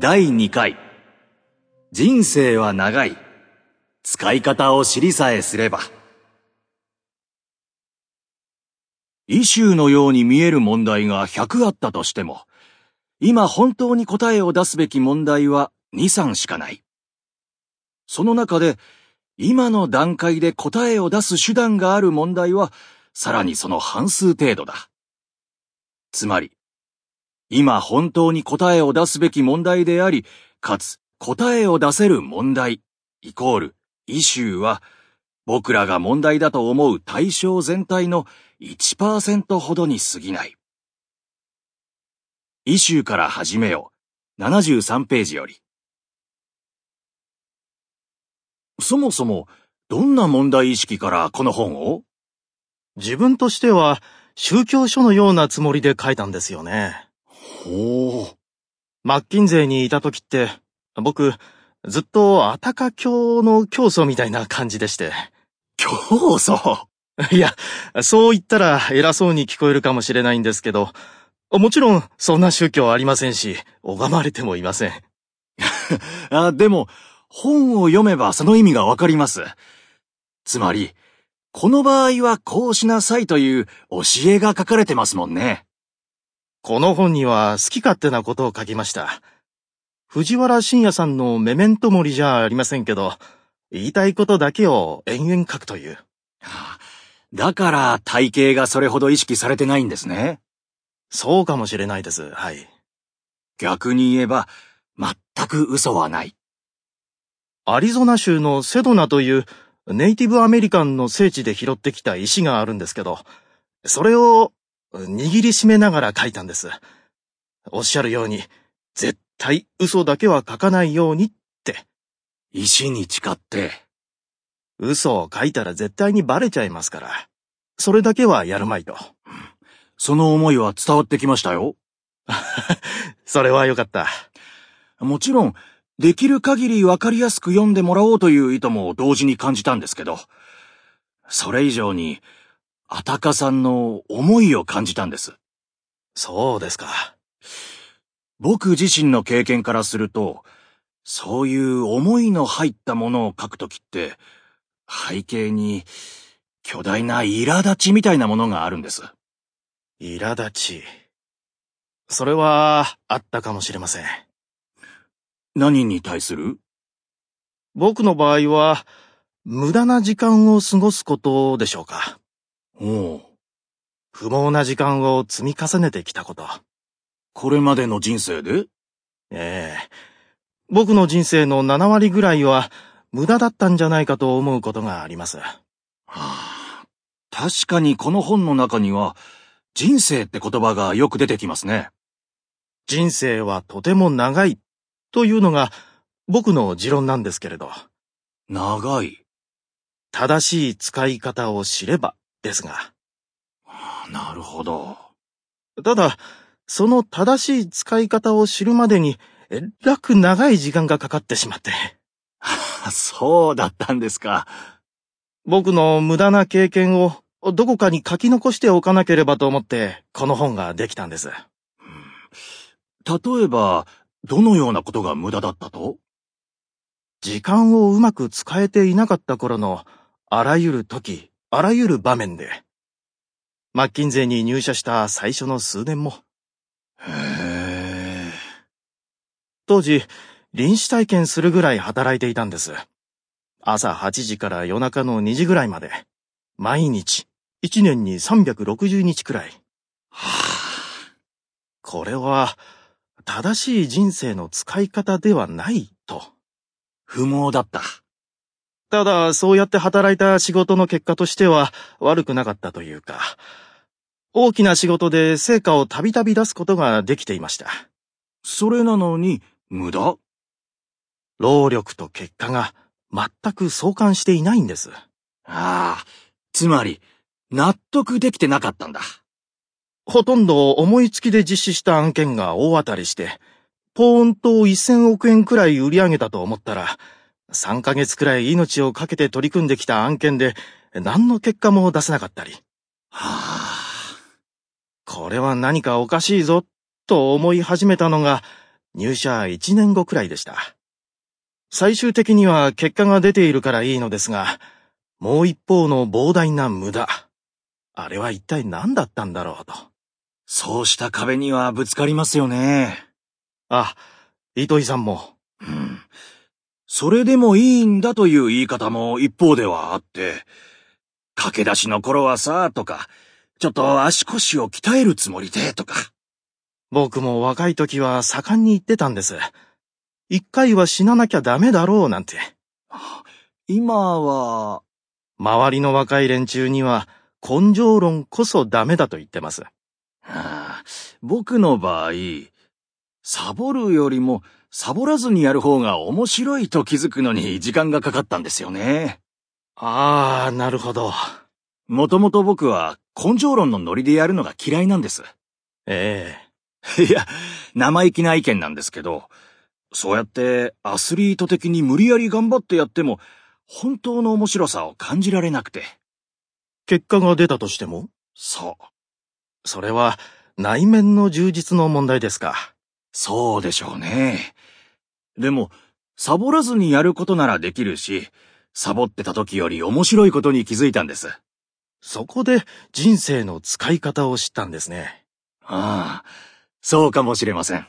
第2回人生は長い使い方を知りさえすればイシューのように見える問題が100あったとしても今本当に答えを出すべき問題は2、3しかない。その中で今の段階で答えを出す手段がある問題はさらにその半数程度だ。つまり、今本当に答えを出すべき問題であり、かつ答えを出せる問題、イコール、イシューは、僕らが問題だと思う対象全体の1%ほどに過ぎない。イシューから始めよう。73ページより。そもそも、どんな問題意識からこの本を？自分としては、宗教書のようなつもりで書いたんですよね。ほう。マッキンゼーにいた時って、僕、ずっとアタカ教の教祖みたいな感じでして。教祖？いや、そう言ったら偉そうに聞こえるかもしれないんですけど、もちろんそんな宗教はありませんし、拝まれてもいません。あでも、本を読めばその意味がわかります。つまり、この場合はこうしなさいという教えが書かれてますもんね。この本には好き勝手なことを書きました。藤原信也さんのメメントモリじゃありませんけど、言いたいことだけを延々書くという。だから体型がそれほど意識されてないんですね。そうかもしれないです。はい。逆に言えば、全く嘘はない。アリゾナ州のセドナというネイティブアメリカンの聖地で拾ってきた石があるんですけど、それを握りしめながら書いたんです。おっしゃるように、絶対嘘だけは書かないようにって。石に誓って。嘘を書いたら絶対にバレちゃいますから。それだけはやるまいと。その思いは伝わってきましたよ。それはよかった。もちろん、できる限りわかりやすく読んでもらおうという意図も同時に感じたんですけど、それ以上に、あたかさんの思いを感じたんです。そうですか。僕自身の経験からすると、そういう思いの入ったものを書くときって、背景に巨大な苛立ちみたいなものがあるんです。苛立ち。それは、あったかもしれません。何に対する？僕の場合は、無駄な時間を過ごすことでしょうか。おう。不毛な時間を積み重ねてきたこと。これまでの人生で？ええ。僕の人生の7割ぐらいは無駄だったんじゃないかと思うことがあります。はあ、確かにこの本の中には、人生って言葉がよく出てきますね。人生はとても長いというのが僕の持論なんですけれど。長い。正しい使い方を知ればですが。なるほど。ただ、その正しい使い方を知るまでに、えらく長い時間がかかってしまって。そうだったんですか。僕の無駄な経験をどこかに書き残しておかなければと思って、この本ができたんです。例えば、どのようなことが無駄だったと？時間をうまく使えていなかった頃のあらゆる時、あらゆる場面で、マッキンゼーに入社した最初の数年も。へえ。当時、臨死体験するぐらい働いていたんです。朝8時から夜中の2時ぐらいまで。毎日、1年に360日くらい。はあ、これは、正しい人生の使い方ではないと。不毛だった。ただ、そうやって働いた仕事の結果としては悪くなかったというか、大きな仕事で成果をたびたび出すことができていました。それなのに、無駄？労力と結果が全く相関していないんです。ああ、つまり、納得できてなかったんだ。ほとんど思いつきで実施した案件が大当たりして、ポーンと1000億円くらい売り上げたと思ったら、3ヶ月くらい命を懸けて取り組んできた案件で、何の結果も出せなかったり。はあ。これは何かおかしいぞ、と思い始めたのが、入社1年後くらいでした。最終的には結果が出ているからいいのですが、もう一方の膨大な無駄。あれは一体何だったんだろうと。そうした壁にはぶつかりますよね。あ、糸井さんも。うん。それでもいいんだという言い方も一方ではあって、駆け出しの頃はさ、とか、ちょっと足腰を鍛えるつもりで、とか。僕も若い時は盛んに言ってたんです。一回は死ななきゃダメだろうなんて。今は、周りの若い連中には根性論こそダメだと言ってます。はあ僕の場合、サボるよりもサボらずにやる方が面白いと気づくのに時間がかかったんですよね。ああ、なるほど。もともと僕は根性論のノリでやるのが嫌いなんです。え いや、生意気な意見なんですけど、そうやってアスリート的に無理やり頑張ってやっても、本当の面白さを感じられなくて。え。結果が出たとしても？そう。それは内面の充実の問題ですか。そうでしょうね。でも、サボらずにやることならできるし、サボってた時より面白いことに気づいたんです。そこで人生の使い方を知ったんですね。ああ、そうかもしれません。